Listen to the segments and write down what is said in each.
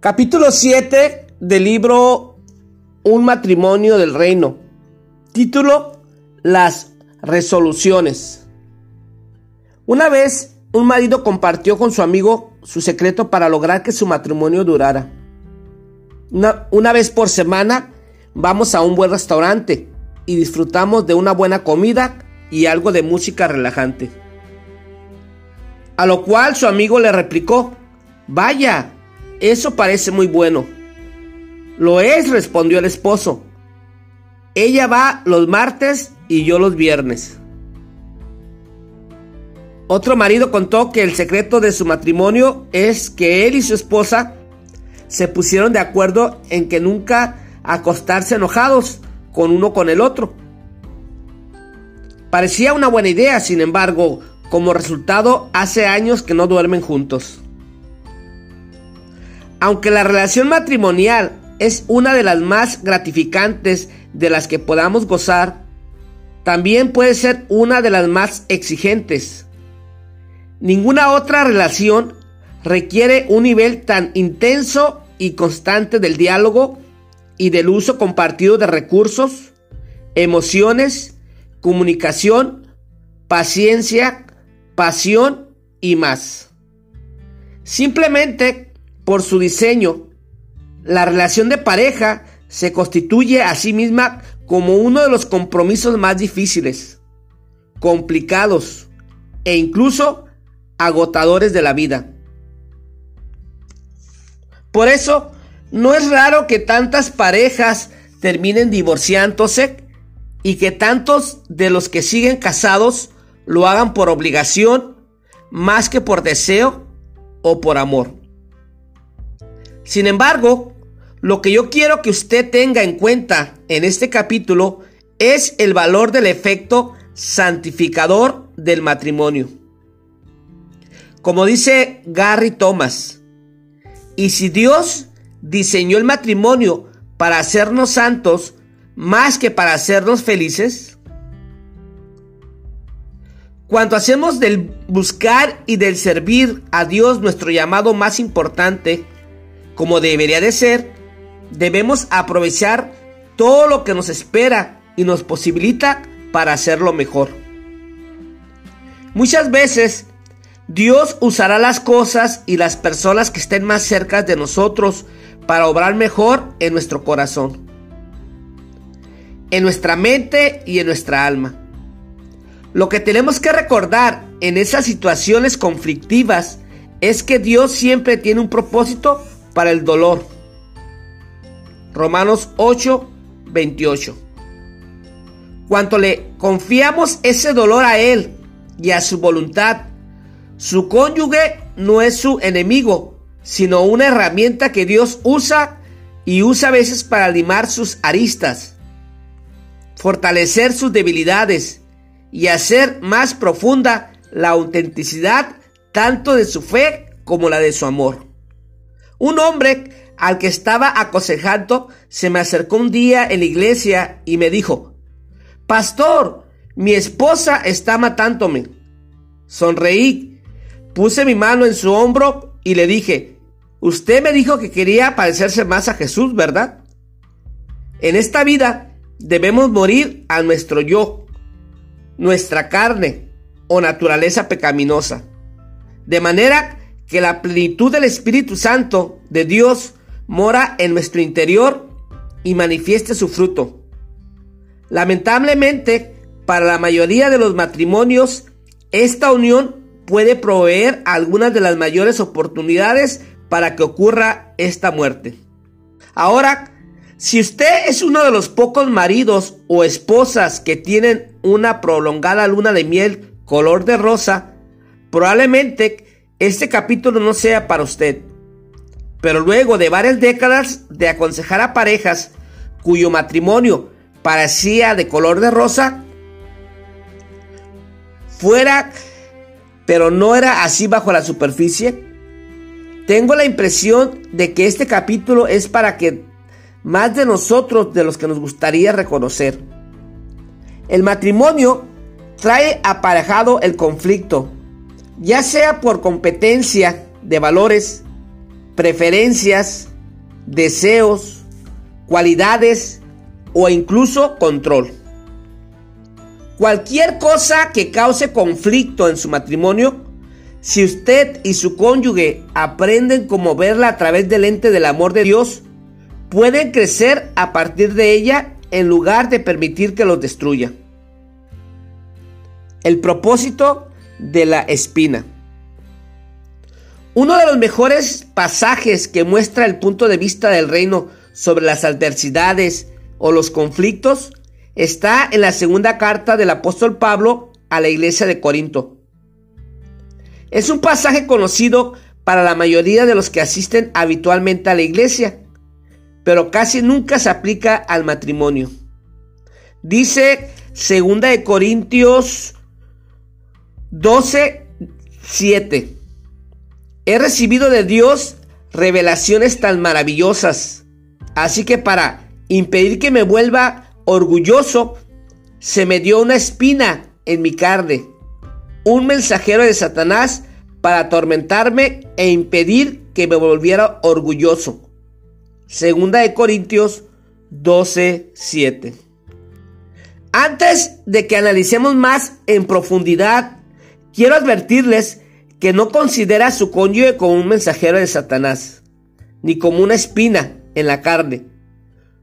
Capítulo 7 del libro Un matrimonio del reino. Título Las resoluciones. Una vez un marido compartió con su amigo su secreto para lograr que su matrimonio durara. Una, una, vez por semana vamos a un buen restaurante y disfrutamos de una buena comida y algo de música relajante. A lo cual su amigo le replicó, vaya, eso parece muy bueno. Lo es, respondió el esposo. Ella va los martes y yo los viernes. Otro marido contó que el secreto de su matrimonio es que él y su esposa se pusieron de acuerdo en que nunca acostarse enojados con uno con el otro. Parecía una buena idea, sin embargo, como resultado hace años que no duermen juntos. Aunque la relación matrimonial es una de las más gratificantes de las que podamos gozar, también puede ser una de las más exigentes. Ninguna otra relación requiere un nivel tan intenso y constante del diálogo y del uso compartido de recursos, emociones, comunicación, paciencia, pasión y más. Simplemente por su diseño, la relación de pareja se constituye a sí misma como uno de los compromisos más difíciles, complicados e incluso agotadores de la vida. Por eso, no es raro que tantas parejas terminen divorciándose y que tantos de los que siguen casados lo hagan por obligación más que por deseo o por amor. Sin embargo, lo que yo quiero que usted tenga en cuenta en este capítulo es el valor del efecto santificador del matrimonio. Como dice Gary Thomas, y si Dios diseñó el matrimonio para hacernos santos más que para hacernos felices, cuando hacemos del buscar y del servir a Dios nuestro llamado más importante, como debería de ser, debemos aprovechar todo lo que nos espera y nos posibilita para hacerlo mejor. Muchas veces Dios usará las cosas y las personas que estén más cerca de nosotros para obrar mejor en nuestro corazón, en nuestra mente y en nuestra alma. Lo que tenemos que recordar en esas situaciones conflictivas es que Dios siempre tiene un propósito para el dolor. Romanos 8, 28. Cuanto le confiamos ese dolor a Él y a su voluntad, su cónyuge no es su enemigo, sino una herramienta que Dios usa y usa a veces para limar sus aristas, fortalecer sus debilidades y hacer más profunda la autenticidad tanto de su fe como la de su amor. Un hombre al que estaba aconsejando se me acercó un día en la iglesia y me dijo, Pastor, mi esposa está matándome. Sonreí, puse mi mano en su hombro y le dije, Usted me dijo que quería parecerse más a Jesús, ¿verdad? En esta vida debemos morir a nuestro yo, nuestra carne o naturaleza pecaminosa, de manera que la plenitud del Espíritu Santo de Dios mora en nuestro interior y manifieste su fruto. Lamentablemente, para la mayoría de los matrimonios, esta unión puede proveer algunas de las mayores oportunidades para que ocurra esta muerte. Ahora, si usted es uno de los pocos maridos o esposas que tienen una prolongada luna de miel color de rosa, probablemente este capítulo no sea para usted. Pero luego de varias décadas de aconsejar a parejas cuyo matrimonio parecía de color de rosa, fuera, pero no era así bajo la superficie, tengo la impresión de que este capítulo es para que más de nosotros de los que nos gustaría reconocer. El matrimonio trae aparejado el conflicto, ya sea por competencia de valores, preferencias, deseos, cualidades o incluso control. Cualquier cosa que cause conflicto en su matrimonio, si usted y su cónyuge aprenden cómo verla a través del lente del amor de Dios, pueden crecer a partir de ella en lugar de permitir que los destruya. El propósito de la espina. Uno de los mejores pasajes que muestra el punto de vista del reino sobre las adversidades o los conflictos está en la segunda carta del apóstol Pablo a la iglesia de Corinto. Es un pasaje conocido para la mayoría de los que asisten habitualmente a la iglesia, pero casi nunca se aplica al matrimonio. Dice segunda de Corintios 12, 7. He recibido de Dios revelaciones tan maravillosas, así que para impedir que me vuelva orgulloso, se me dio una espina en mi carne, un mensajero de Satanás para atormentarme e impedir que me volviera orgulloso. Segunda de Corintios 12, 7. Antes de que analicemos más en profundidad Quiero advertirles que no considera a su cónyuge como un mensajero de Satanás, ni como una espina en la carne.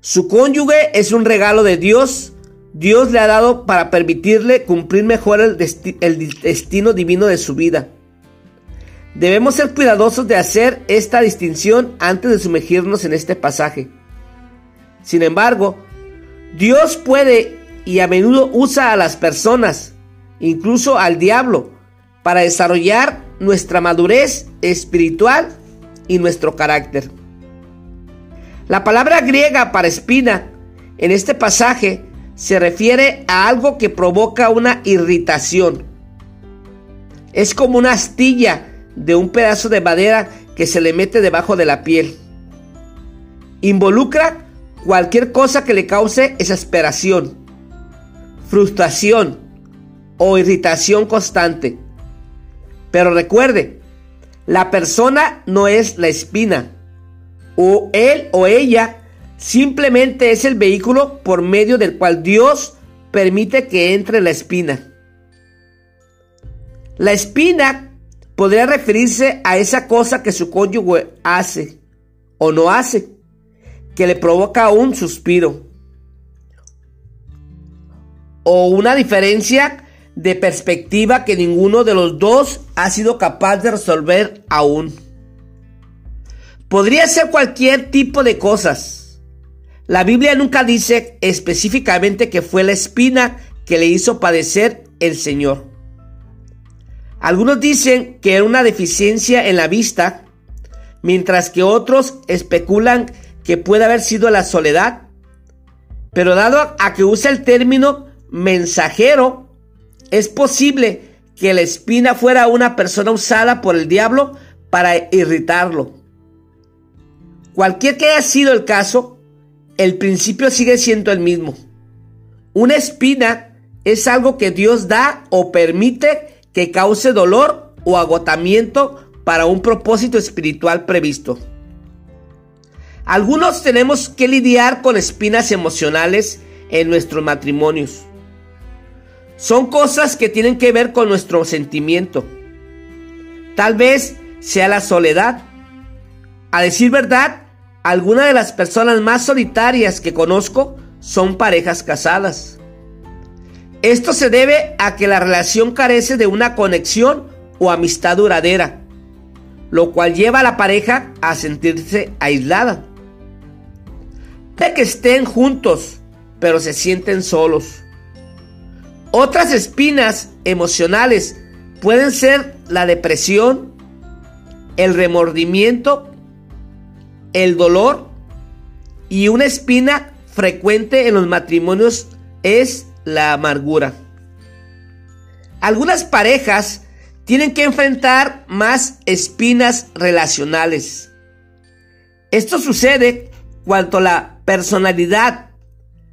Su cónyuge es un regalo de Dios. Dios le ha dado para permitirle cumplir mejor el, el destino divino de su vida. Debemos ser cuidadosos de hacer esta distinción antes de sumergirnos en este pasaje. Sin embargo, Dios puede y a menudo usa a las personas, incluso al diablo, para desarrollar nuestra madurez espiritual y nuestro carácter. La palabra griega para espina en este pasaje se refiere a algo que provoca una irritación. Es como una astilla de un pedazo de madera que se le mete debajo de la piel. Involucra cualquier cosa que le cause exasperación, frustración o irritación constante. Pero recuerde, la persona no es la espina. O él o ella simplemente es el vehículo por medio del cual Dios permite que entre la espina. La espina podría referirse a esa cosa que su cónyuge hace o no hace, que le provoca un suspiro o una diferencia de perspectiva que ninguno de los dos ha sido capaz de resolver aún. Podría ser cualquier tipo de cosas. La Biblia nunca dice específicamente que fue la espina que le hizo padecer el Señor. Algunos dicen que era una deficiencia en la vista, mientras que otros especulan que puede haber sido la soledad. Pero dado a que usa el término mensajero, es posible que la espina fuera una persona usada por el diablo para irritarlo. Cualquier que haya sido el caso, el principio sigue siendo el mismo. Una espina es algo que Dios da o permite que cause dolor o agotamiento para un propósito espiritual previsto. Algunos tenemos que lidiar con espinas emocionales en nuestros matrimonios. Son cosas que tienen que ver con nuestro sentimiento. Tal vez sea la soledad. A decir verdad, algunas de las personas más solitarias que conozco son parejas casadas. Esto se debe a que la relación carece de una conexión o amistad duradera, lo cual lleva a la pareja a sentirse aislada. De que estén juntos, pero se sienten solos. Otras espinas emocionales pueden ser la depresión, el remordimiento, el dolor y una espina frecuente en los matrimonios es la amargura. Algunas parejas tienen que enfrentar más espinas relacionales. Esto sucede cuando la personalidad,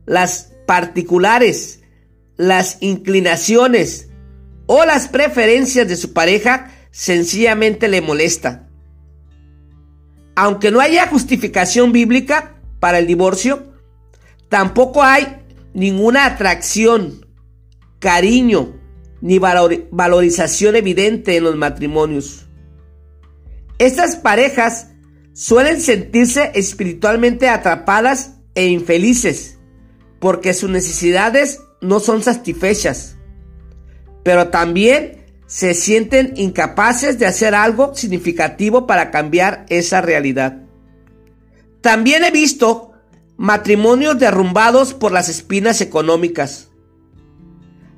las particulares las inclinaciones o las preferencias de su pareja sencillamente le molesta. aunque no haya justificación bíblica para el divorcio, tampoco hay ninguna atracción, cariño ni valorización evidente en los matrimonios. Estas parejas suelen sentirse espiritualmente atrapadas e infelices porque sus necesidades no son satisfechas, pero también se sienten incapaces de hacer algo significativo para cambiar esa realidad. También he visto matrimonios derrumbados por las espinas económicas.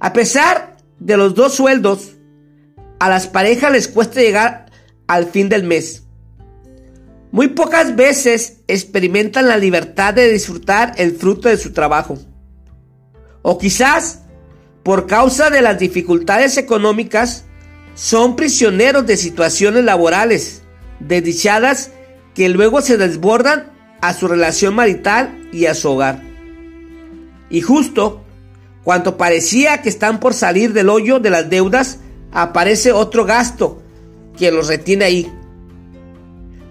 A pesar de los dos sueldos, a las parejas les cuesta llegar al fin del mes. Muy pocas veces experimentan la libertad de disfrutar el fruto de su trabajo. O quizás, por causa de las dificultades económicas, son prisioneros de situaciones laborales desdichadas que luego se desbordan a su relación marital y a su hogar. Y justo cuando parecía que están por salir del hoyo de las deudas, aparece otro gasto que los retiene ahí.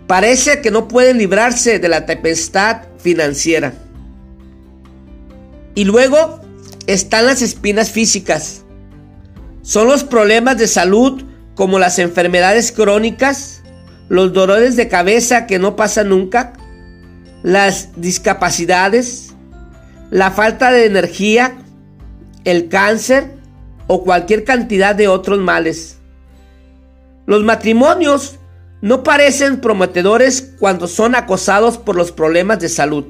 Parece que no pueden librarse de la tempestad financiera. Y luego están las espinas físicas. Son los problemas de salud como las enfermedades crónicas, los dolores de cabeza que no pasan nunca, las discapacidades, la falta de energía, el cáncer o cualquier cantidad de otros males. Los matrimonios no parecen prometedores cuando son acosados por los problemas de salud.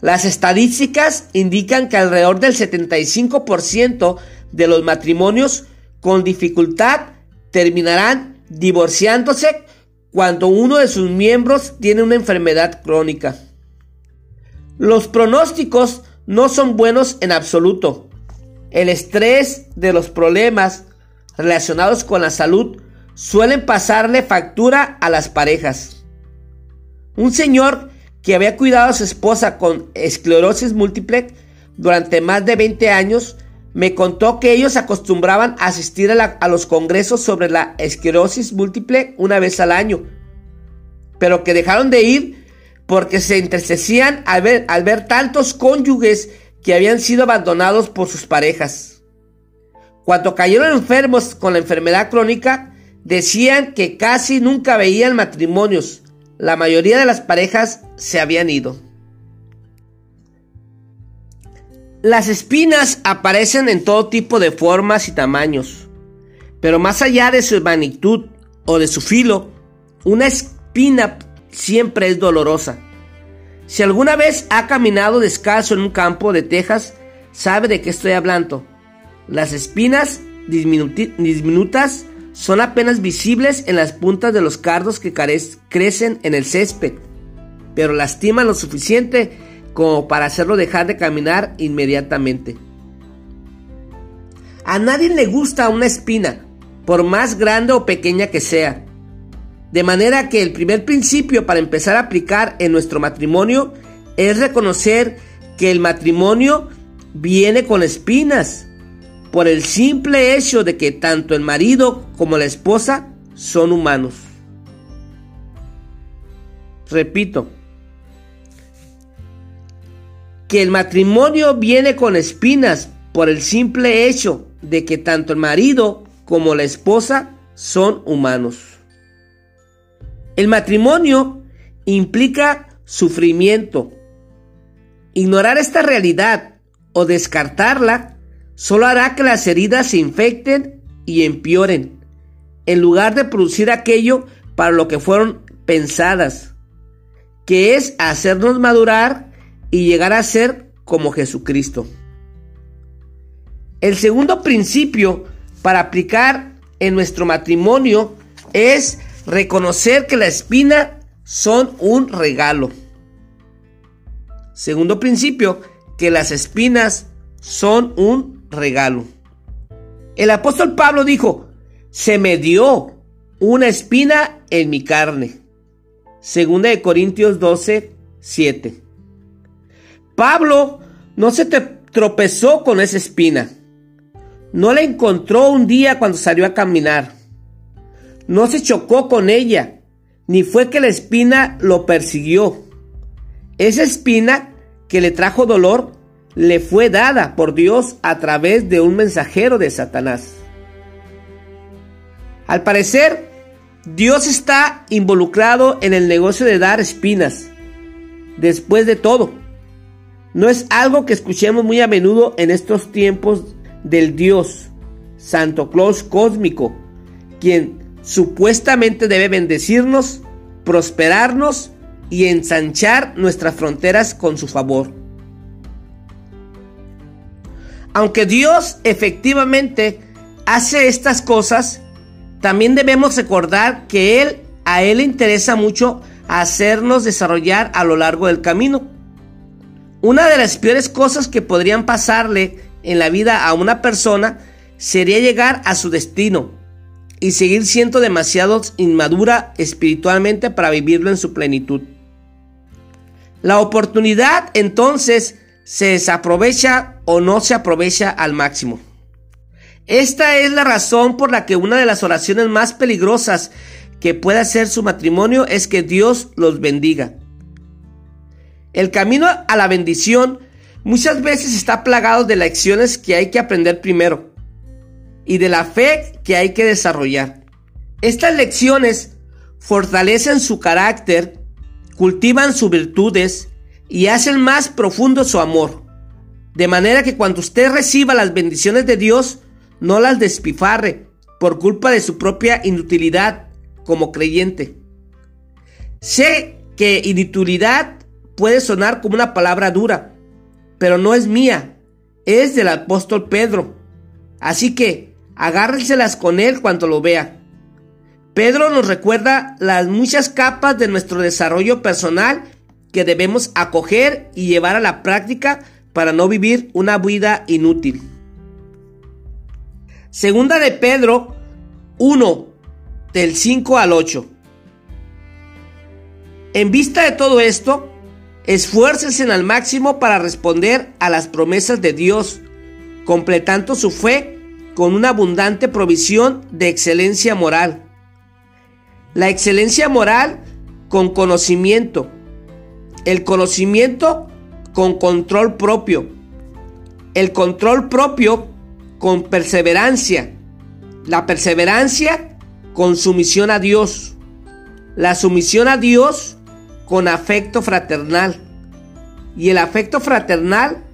Las estadísticas indican que alrededor del 75% de los matrimonios con dificultad terminarán divorciándose cuando uno de sus miembros tiene una enfermedad crónica. Los pronósticos no son buenos en absoluto. El estrés de los problemas relacionados con la salud suelen pasarle factura a las parejas. Un señor que había cuidado a su esposa con esclerosis múltiple durante más de 20 años me contó que ellos acostumbraban a asistir a, los congresos sobre la esclerosis múltiple una vez al año, pero que dejaron de ir porque se entristecían al ver, al ver tantos cónyuges que habían sido abandonados por sus parejas. Cuando cayeron enfermos con la enfermedad crónica, decían que casi nunca veían matrimonios. La mayoría de las parejas se habían ido. Las espinas aparecen en todo tipo de formas y tamaños, pero más allá de su magnitud o de su filo, una espina siempre es dolorosa. Si alguna vez ha caminado descalzo en un campo de Texas, sabe de qué estoy hablando. Las espinas diminutas son apenas visibles en las puntas de los cardos que crecen en el césped, pero lastiman lo suficiente como para hacerlo dejar de caminar inmediatamente. A nadie le gusta una espina, por más grande o pequeña que sea. De manera que el primer principio para empezar a aplicar en nuestro matrimonio es reconocer que el matrimonio viene con espinas, por el simple hecho de que tanto el marido como la esposa son humanos. Repito, que el matrimonio viene con espinas por el simple hecho de que tanto el marido como la esposa son humanos. El matrimonio implica sufrimiento. Ignorar esta realidad o descartarla solo hará que las heridas se infecten y empeoren, en lugar de producir aquello para lo que fueron pensadas, que es hacernos madurar y llegar a ser como Jesucristo. El segundo principio para aplicar en nuestro matrimonio es reconocer que la espina son un regalo. Segundo principio, que las espinas son un regalo. El apóstol Pablo dijo, se me dio una espina en mi carne. Segunda de Corintios 12, 7. Pablo no se tropezó con esa espina. No la encontró un día cuando salió a caminar. No se chocó con ella, ni fue que la espina lo persiguió. Esa espina que le trajo dolor le fue dada por Dios a través de un mensajero de Satanás. Al parecer, Dios está involucrado en el negocio de dar espinas. Después de todo, no es algo que escuchemos muy a menudo en estos tiempos del Dios, Santo Claus cósmico, quien supuestamente debe bendecirnos, prosperarnos y ensanchar nuestras fronteras con su favor. Aunque Dios efectivamente hace estas cosas, también debemos recordar que Él, a Él le interesa mucho hacernos desarrollar a lo largo del camino. Una de las peores cosas que podrían pasarle en la vida a una persona sería llegar a su destino y seguir siendo demasiado inmadura espiritualmente para vivirlo en su plenitud. La oportunidad entonces se desaprovecha o no se aprovecha al máximo. Esta es la razón por la que una de las oraciones más peligrosas que puede hacer su matrimonio es que Dios los bendiga. El camino a la bendición muchas veces está plagado de lecciones que hay que aprender primero y de la fe que hay que desarrollar. Estas lecciones fortalecen su carácter, cultivan sus virtudes y hacen más profundo su amor. De manera que cuando usted reciba las bendiciones de Dios, no las despifarre por culpa de su propia inutilidad como creyente. Sé que inutilidad puede sonar como una palabra dura, pero no es mía, es del apóstol Pedro. Así que agárrenselas con él cuando lo vea. Pedro nos recuerda las muchas capas de nuestro desarrollo personal que debemos acoger y llevar a la práctica para no vivir una vida inútil. Segunda de Pedro 1, del 5 al 8. En vista de todo esto, esfuércense al máximo para responder a las promesas de Dios, completando su fe con una abundante provisión de excelencia moral. La excelencia moral con conocimiento. El conocimiento con control propio. El control propio con perseverancia. La perseverancia con sumisión a Dios. La sumisión a Dios con afecto fraternal. Y el afecto fraternal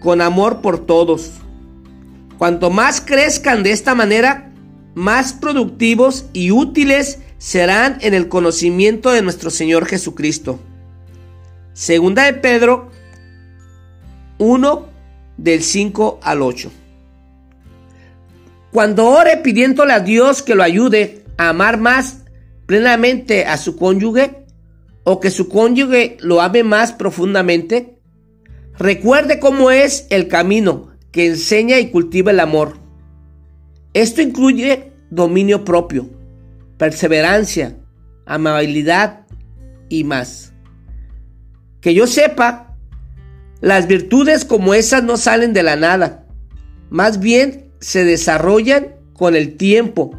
con amor por todos. Cuanto más crezcan de esta manera, más productivos y útiles serán en el conocimiento de nuestro Señor Jesucristo. Segunda de Pedro 1 del 5 al 8. Cuando ore pidiéndole a Dios que lo ayude a amar más plenamente a su cónyuge o que su cónyuge lo ame más profundamente, recuerde cómo es el camino que enseña y cultiva el amor. Esto incluye dominio propio, perseverancia, amabilidad y más. Que yo sepa, las virtudes como esas no salen de la nada, más bien se desarrollan con el tiempo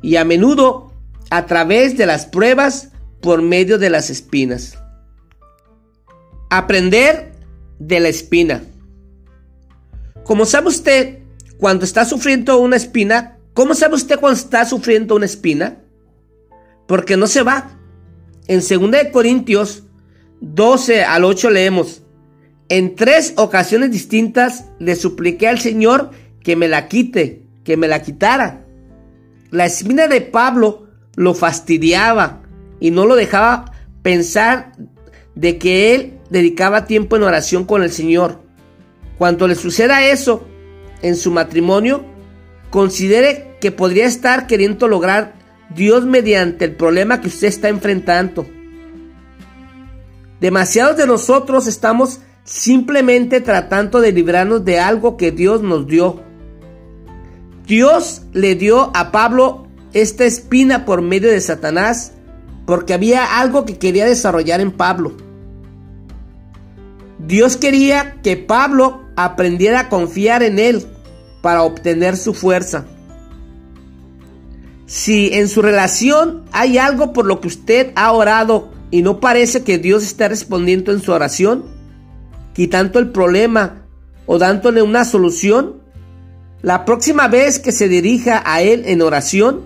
y a menudo a través de las pruebas por medio de las espinas. Aprender de la espina. Como sabe usted cuando está sufriendo una espina, ¿cómo sabe usted cuando está sufriendo una espina? Porque no se va. En 2 Corintios 12 al 8 leemos, en tres ocasiones distintas le supliqué al Señor que me la quite, que me la quitara. La espina de Pablo lo fastidiaba y no lo dejaba pensar de que él dedicaba tiempo en oración con el Señor. Cuando le suceda eso en su matrimonio, considere que podría estar queriendo lograr Dios mediante el problema que usted está enfrentando. Demasiados de nosotros estamos simplemente tratando de librarnos de algo que Dios nos dio. Dios le dio a Pablo esta espina por medio de Satanás porque había algo que quería desarrollar en Pablo. Dios quería que Pablo aprendiera a confiar en él para obtener su fuerza. Si en su relación hay algo por lo que usted ha orado y no parece que Dios esté respondiendo en su oración, quitando el problema o dándole una solución, la próxima vez que se dirija a Él en oración,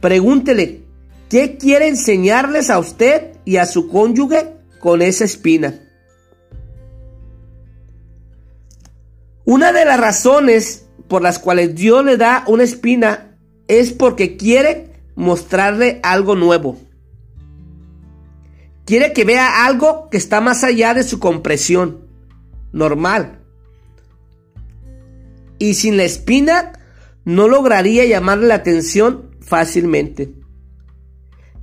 pregúntele, ¿qué quiere enseñarles a usted y a su cónyuge con esa espina? Una de las razones por las cuales Dios le da una espina es porque quiere mostrarle algo nuevo. Quiere que vea algo que está más allá de su compresión normal. Y sin la espina no lograría llamarle la atención fácilmente.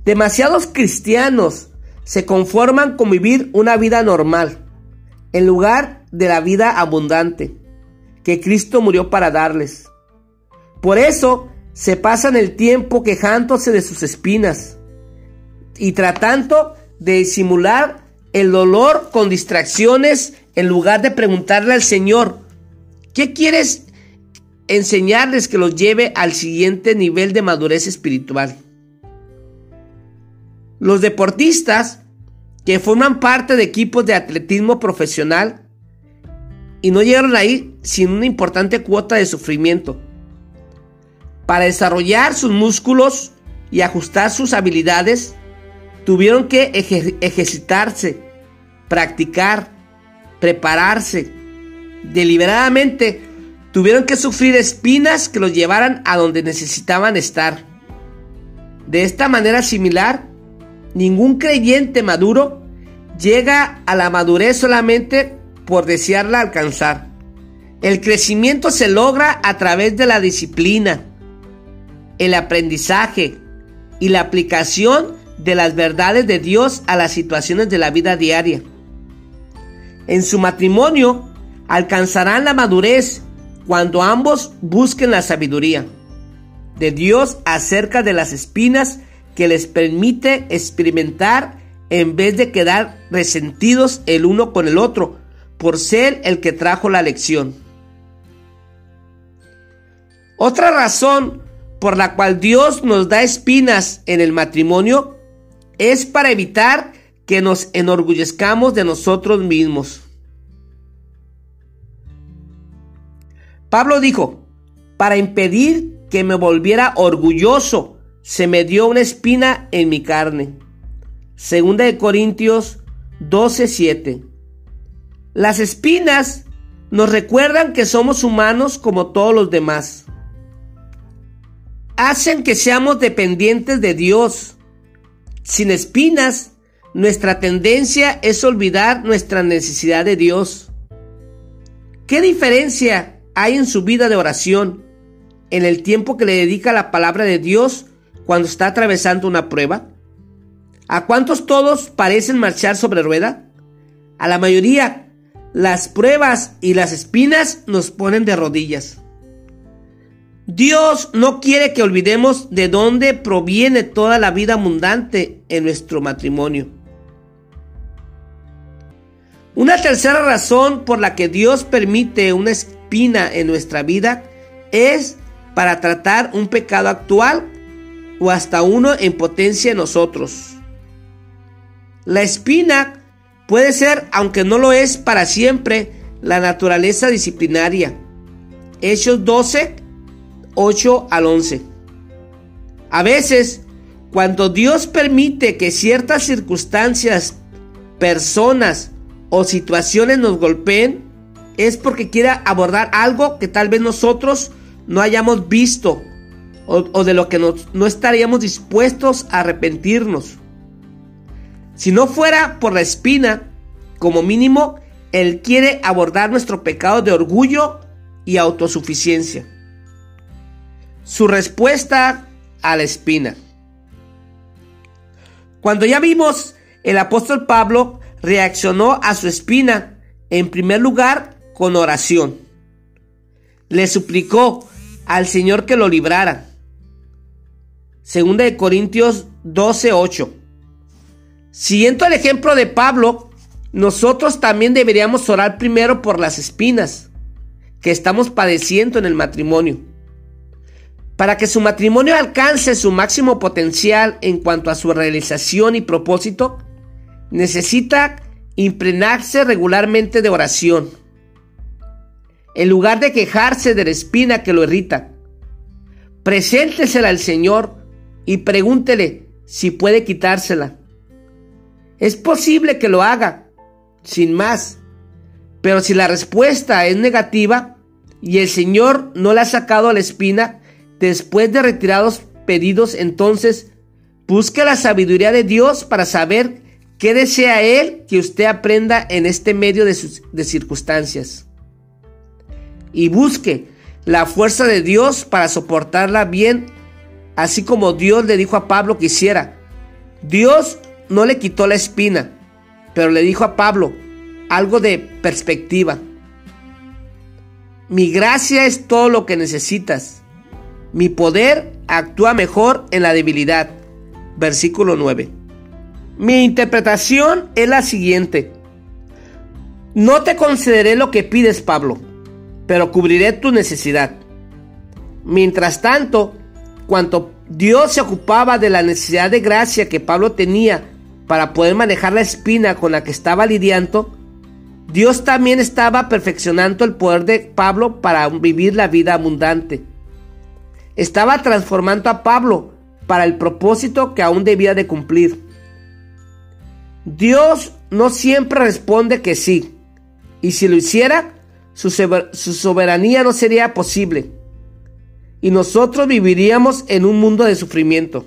Demasiados cristianos se conforman con vivir una vida normal en lugar de la vida abundante que Cristo murió para darles. Por eso se pasan el tiempo quejándose de sus espinas y tratando de disimular el dolor con distracciones en lugar de preguntarle al Señor, ¿qué quieres enseñarles que los lleve al siguiente nivel de madurez espiritual? Los deportistas que forman parte de equipos de atletismo profesional y no llegaron ahí sin una importante cuota de sufrimiento para desarrollar sus músculos y ajustar sus habilidades, tuvieron que ejercitarse, practicar, prepararse. Deliberadamente tuvieron que sufrir espinas que los llevaran a donde necesitaban estar. De esta manera similar, ningún creyente maduro llega a la madurez solamente por desearla alcanzar. El crecimiento se logra a través de la disciplina, el aprendizaje y la aplicación de las verdades de Dios a las situaciones de la vida diaria. En su matrimonio alcanzarán la madurez cuando ambos busquen la sabiduría de Dios acerca de las espinas que les permite experimentar en vez de quedar resentidos el uno con el otro por ser el que trajo la lección. Otra razón por la cual Dios nos da espinas en el matrimonio es para evitar que nos enorgullezcamos de nosotros mismos. Pablo dijo, para impedir que me volviera orgulloso, se me dio una espina en mi carne. Segunda de Corintios 12:7. Las espinas nos recuerdan que somos humanos como todos los demás hacen que seamos dependientes de Dios. Sin espinas, nuestra tendencia es olvidar nuestra necesidad de Dios. ¿Qué diferencia hay en su vida de oración, en el tiempo que le dedica la palabra de Dios cuando está atravesando una prueba? ¿A cuántos todos parecen marchar sobre rueda? A la mayoría, las pruebas y las espinas nos ponen de rodillas. Dios no quiere que olvidemos de dónde proviene toda la vida abundante en nuestro matrimonio. Una tercera razón por la que Dios permite una espina en nuestra vida es para tratar un pecado actual o hasta uno en potencia en nosotros. La espina puede ser, aunque no lo es para siempre, la naturaleza disciplinaria. Hechos 12 8 al 11. A veces, cuando Dios permite que ciertas circunstancias, personas o situaciones nos golpeen, es porque quiere abordar algo que tal vez nosotros no hayamos visto o, de lo que no estaríamos dispuestos a arrepentirnos. Si no fuera por la espina, como mínimo, Él quiere abordar nuestro pecado de orgullo y autosuficiencia. Su respuesta a la espina. Cuando ya vimos, el apóstol Pablo reaccionó a su espina, en primer lugar, con oración. Le suplicó al Señor que lo librara. Segunda de Corintios 12:8. Siguiendo el ejemplo de Pablo, nosotros también deberíamos orar primero por las espinas que estamos padeciendo en el matrimonio. Para que su matrimonio alcance su máximo potencial en cuanto a su realización y propósito, necesita impregnarse regularmente de oración. En lugar de quejarse de la espina que lo irrita, preséntesela al Señor y pregúntele si puede quitársela. Es posible que lo haga, sin más, pero si la respuesta es negativa y el Señor no le ha sacado a la espina, después de retirados pedidos, entonces busque la sabiduría de Dios para saber qué desea Él que usted aprenda en este medio de, de circunstancias. Y busque la fuerza de Dios para soportarla bien, así como Dios le dijo a Pablo que hiciera. Dios no le quitó la espina, pero le dijo a Pablo algo de perspectiva. Mi gracia es todo lo que necesitas. Mi poder actúa mejor en la debilidad. Versículo 9. Mi interpretación es la siguiente. No te concederé lo que pides, Pablo, pero cubriré tu necesidad. Mientras tanto, cuanto Dios se ocupaba de la necesidad de gracia que Pablo tenía para poder manejar la espina con la que estaba lidiando, Dios también estaba perfeccionando el poder de Pablo para vivir la vida abundante estaba transformando a Pablo para el propósito que aún debía de cumplir. Dios no siempre responde que sí, y si lo hiciera, su, soberanía no sería posible, y nosotros viviríamos en un mundo de sufrimiento.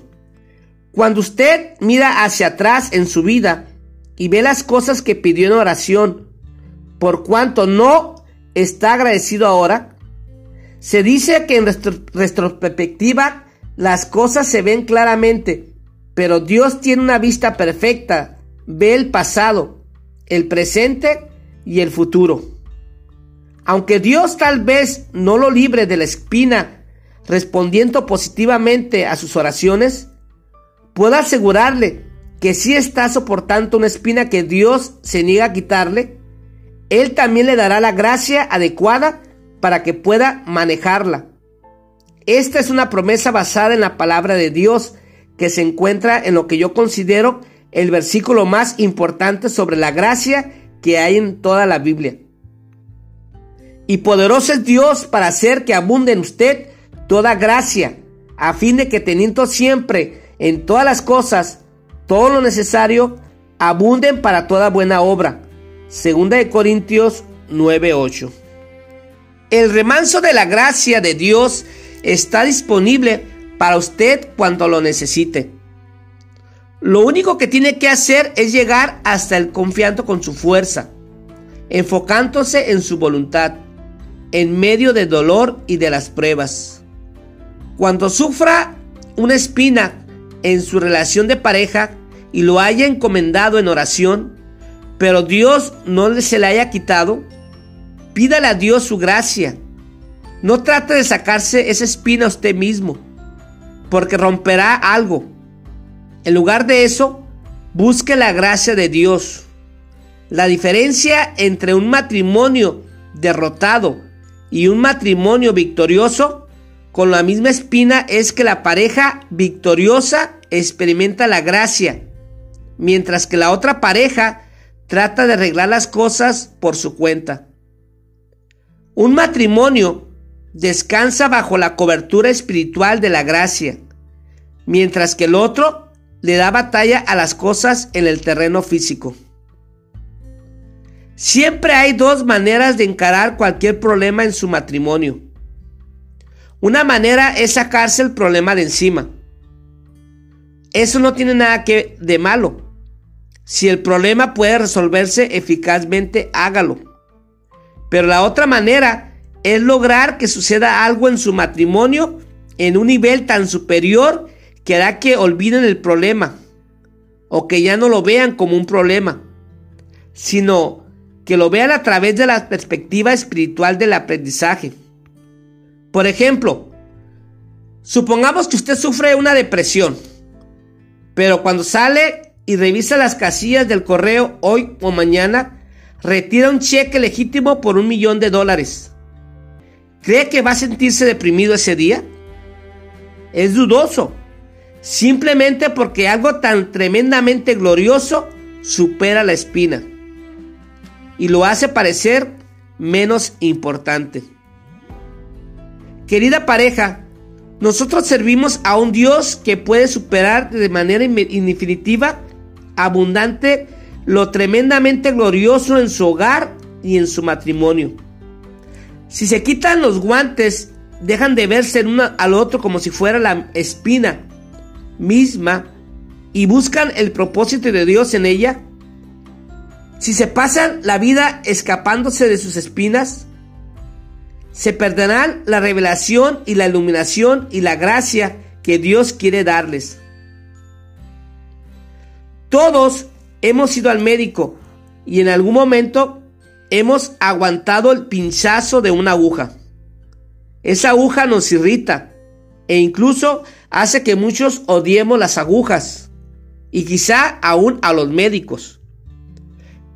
Cuando usted mira hacia atrás en su vida y ve las cosas que pidió en oración, por cuanto no está agradecido ahora, se dice que en retrospectiva las cosas se ven claramente, pero Dios tiene una vista perfecta, ve el pasado, el presente y el futuro. Aunque Dios tal vez no lo libre de la espina respondiendo positivamente a sus oraciones, puedo asegurarle que si está soportando una espina que Dios se niega a quitarle, Él también le dará la gracia adecuada para que pueda manejarla. Esta es una promesa basada en la palabra de Dios que se encuentra en lo que yo considero el versículo más importante sobre la gracia que hay en toda la Biblia. Y poderoso es Dios para hacer que abunde en usted toda gracia, a fin de que teniendo siempre en todas las cosas todo lo necesario, abunden para toda buena obra. Segunda de Corintios 9:8. El remanso de la gracia de Dios está disponible para usted cuando lo necesite. Lo único que tiene que hacer es llegar hasta el confianto con su fuerza, enfocándose en su voluntad, en medio del dolor y de las pruebas. Cuando sufra una espina en su relación de pareja y lo haya encomendado en oración, pero Dios no se le haya quitado, Pídale a Dios su gracia. No trate de sacarse esa espina a usted mismo, porque romperá algo. En lugar de eso, busque la gracia de Dios. La diferencia entre un matrimonio derrotado y un matrimonio victorioso con la misma espina es que la pareja victoriosa experimenta la gracia, mientras que la otra pareja trata de arreglar las cosas por su cuenta. Un matrimonio descansa bajo la cobertura espiritual de la gracia, mientras que el otro le da batalla a las cosas en el terreno físico. Siempre hay dos maneras de encarar cualquier problema en su matrimonio. Una manera es sacarse el problema de encima. Eso no tiene nada que de malo. Si el problema puede resolverse eficazmente, hágalo. Pero la otra manera es lograr que suceda algo en su matrimonio en un nivel tan superior que hará que olviden el problema o que ya no lo vean como un problema, sino que lo vean a través de la perspectiva espiritual del aprendizaje. Por ejemplo, supongamos que usted sufre una depresión, pero cuando sale y revisa las casillas del correo hoy o mañana, retira un cheque legítimo por un millón de dólares. ¿Cree que va a sentirse deprimido ese día? es dudoso, simplemente porque algo tan tremendamente glorioso supera la espina y lo hace parecer menos importante. Querida pareja, nosotros servimos a un Dios que puede superar de manera indefinitiva, abundante, lo tremendamente glorioso en su hogar y en su matrimonio. Si se quitan los guantes, dejan de verse el uno al otro como si fuera la espina misma y buscan el propósito de Dios en ella, si se pasan la vida escapándose de sus espinas, se perderán la revelación y la iluminación y la gracia que Dios quiere darles. Todos hemos ido al médico y en algún momento hemos aguantado el pinchazo de una aguja. Esa aguja nos irrita e incluso hace que muchos odiemos las agujas y quizá aún a los médicos.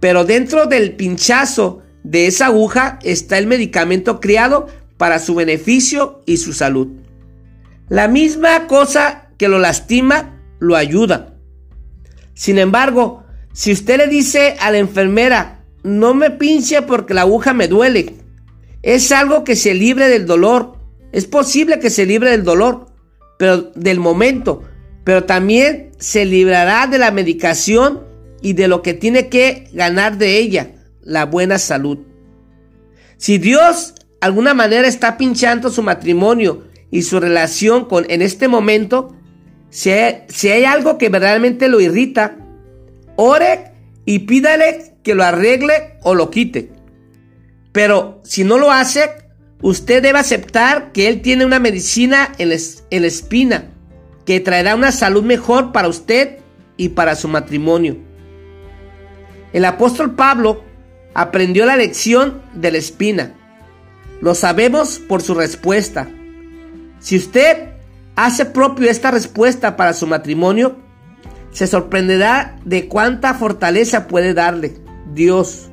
Pero dentro del pinchazo de esa aguja está el medicamento criado para su beneficio y su salud. La misma cosa que lo lastima, lo ayuda. Sin embargo, si usted le dice a la enfermera, no me pinche porque la aguja me duele, es algo que se libre del dolor. Es posible que se libre del dolor, pero del momento, pero también se librará de la medicación y de lo que tiene que ganar de ella, la buena salud. Si Dios alguna manera está pinchando su matrimonio y su relación con en este momento, si hay, si hay algo que verdaderamente lo irrita, ore y pídale que lo arregle o lo quite. Pero si no lo hace, usted debe aceptar que Él tiene una medicina en la, espina que traerá una salud mejor para usted y para su matrimonio. El apóstol Pablo aprendió la lección de la espina. Lo sabemos por su respuesta. Si usted hace propio esta respuesta para su matrimonio, se sorprenderá de cuánta fortaleza puede darle Dios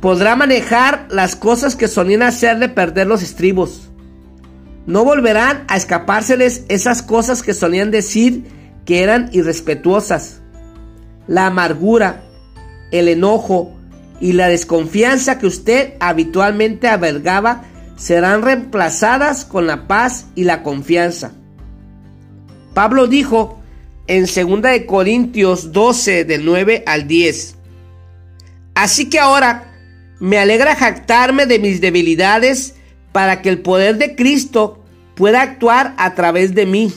podrá manejar las cosas que solían hacerle perder los estribos. No volverán a escapárseles esas cosas que solían decir que eran irrespetuosas. La amargura, el enojo y la desconfianza que usted habitualmente albergaba serán reemplazadas con la paz y la confianza. Pablo dijo en 2 de Corintios 12 del 9 al 10. Así que ahora me alegra jactarme de mis debilidades para que el poder de Cristo pueda actuar a través de mí.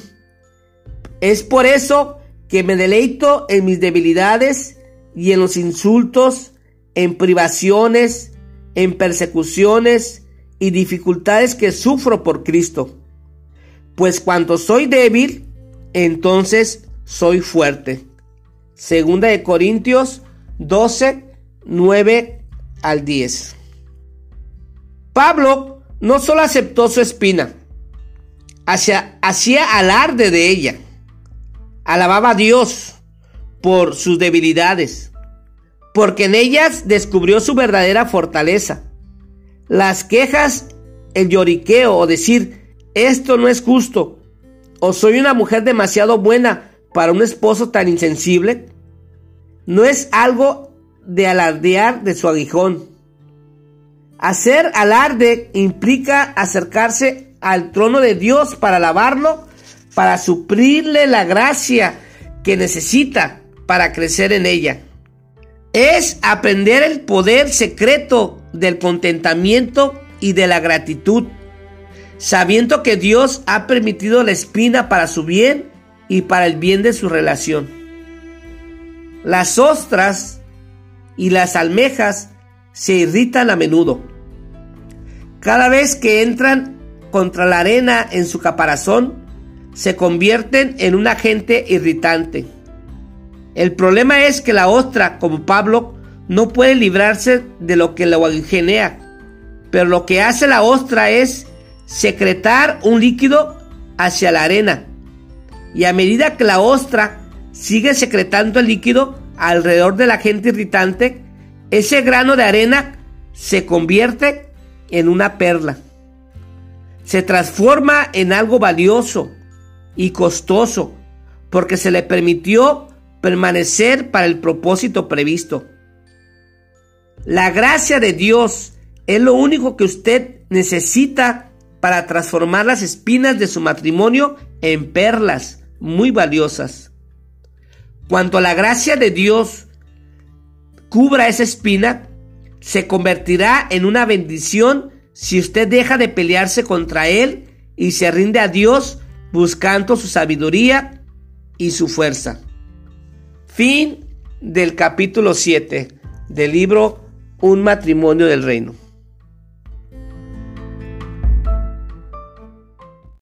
Es por eso que me deleito en mis debilidades y en los insultos, en privaciones, en persecuciones y dificultades que sufro por Cristo. Pues cuando soy débil, entonces soy fuerte. Segunda de Corintios 12, 9 al 10. Pablo no solo aceptó su espina, hacía alarde de ella, alababa a Dios por sus debilidades, porque en ellas descubrió su verdadera fortaleza. Las quejas, el lloriqueo o decir, esto no es justo, o soy una mujer demasiado buena para un esposo tan insensible, no es algo de alardear de su aguijón. Hacer alarde implica acercarse al trono de Dios para alabarlo, para suplirle la gracia que necesita para crecer en ella. Es aprender el poder secreto del contentamiento y de la gratitud, sabiendo que Dios ha permitido la espina para su bien y para el bien de su relación. Las ostras y las almejas se irritan a menudo. Cada vez que entran contra la arena en su caparazón, se convierten en un agente irritante. El problema es que la ostra, como Pablo, no puede librarse de lo que lo aguijenea, pero lo que hace la ostra es secretar un líquido hacia la arena. Y a medida que la ostra sigue secretando el líquido, alrededor de la gente irritante, ese grano de arena se convierte en una perla. Se transforma en algo valioso, y costoso, porque se le permitió permanecer para el propósito previsto. La gracia de Dios es lo único que usted necesita para transformar las espinas de su matrimonio en perlas muy valiosas. Cuanto la gracia de Dios cubra esa espina, se convertirá en una bendición si usted deja de pelearse contra Él y se rinde a Dios buscando su sabiduría y su fuerza. Fin del capítulo 7 del libro Un matrimonio del reino.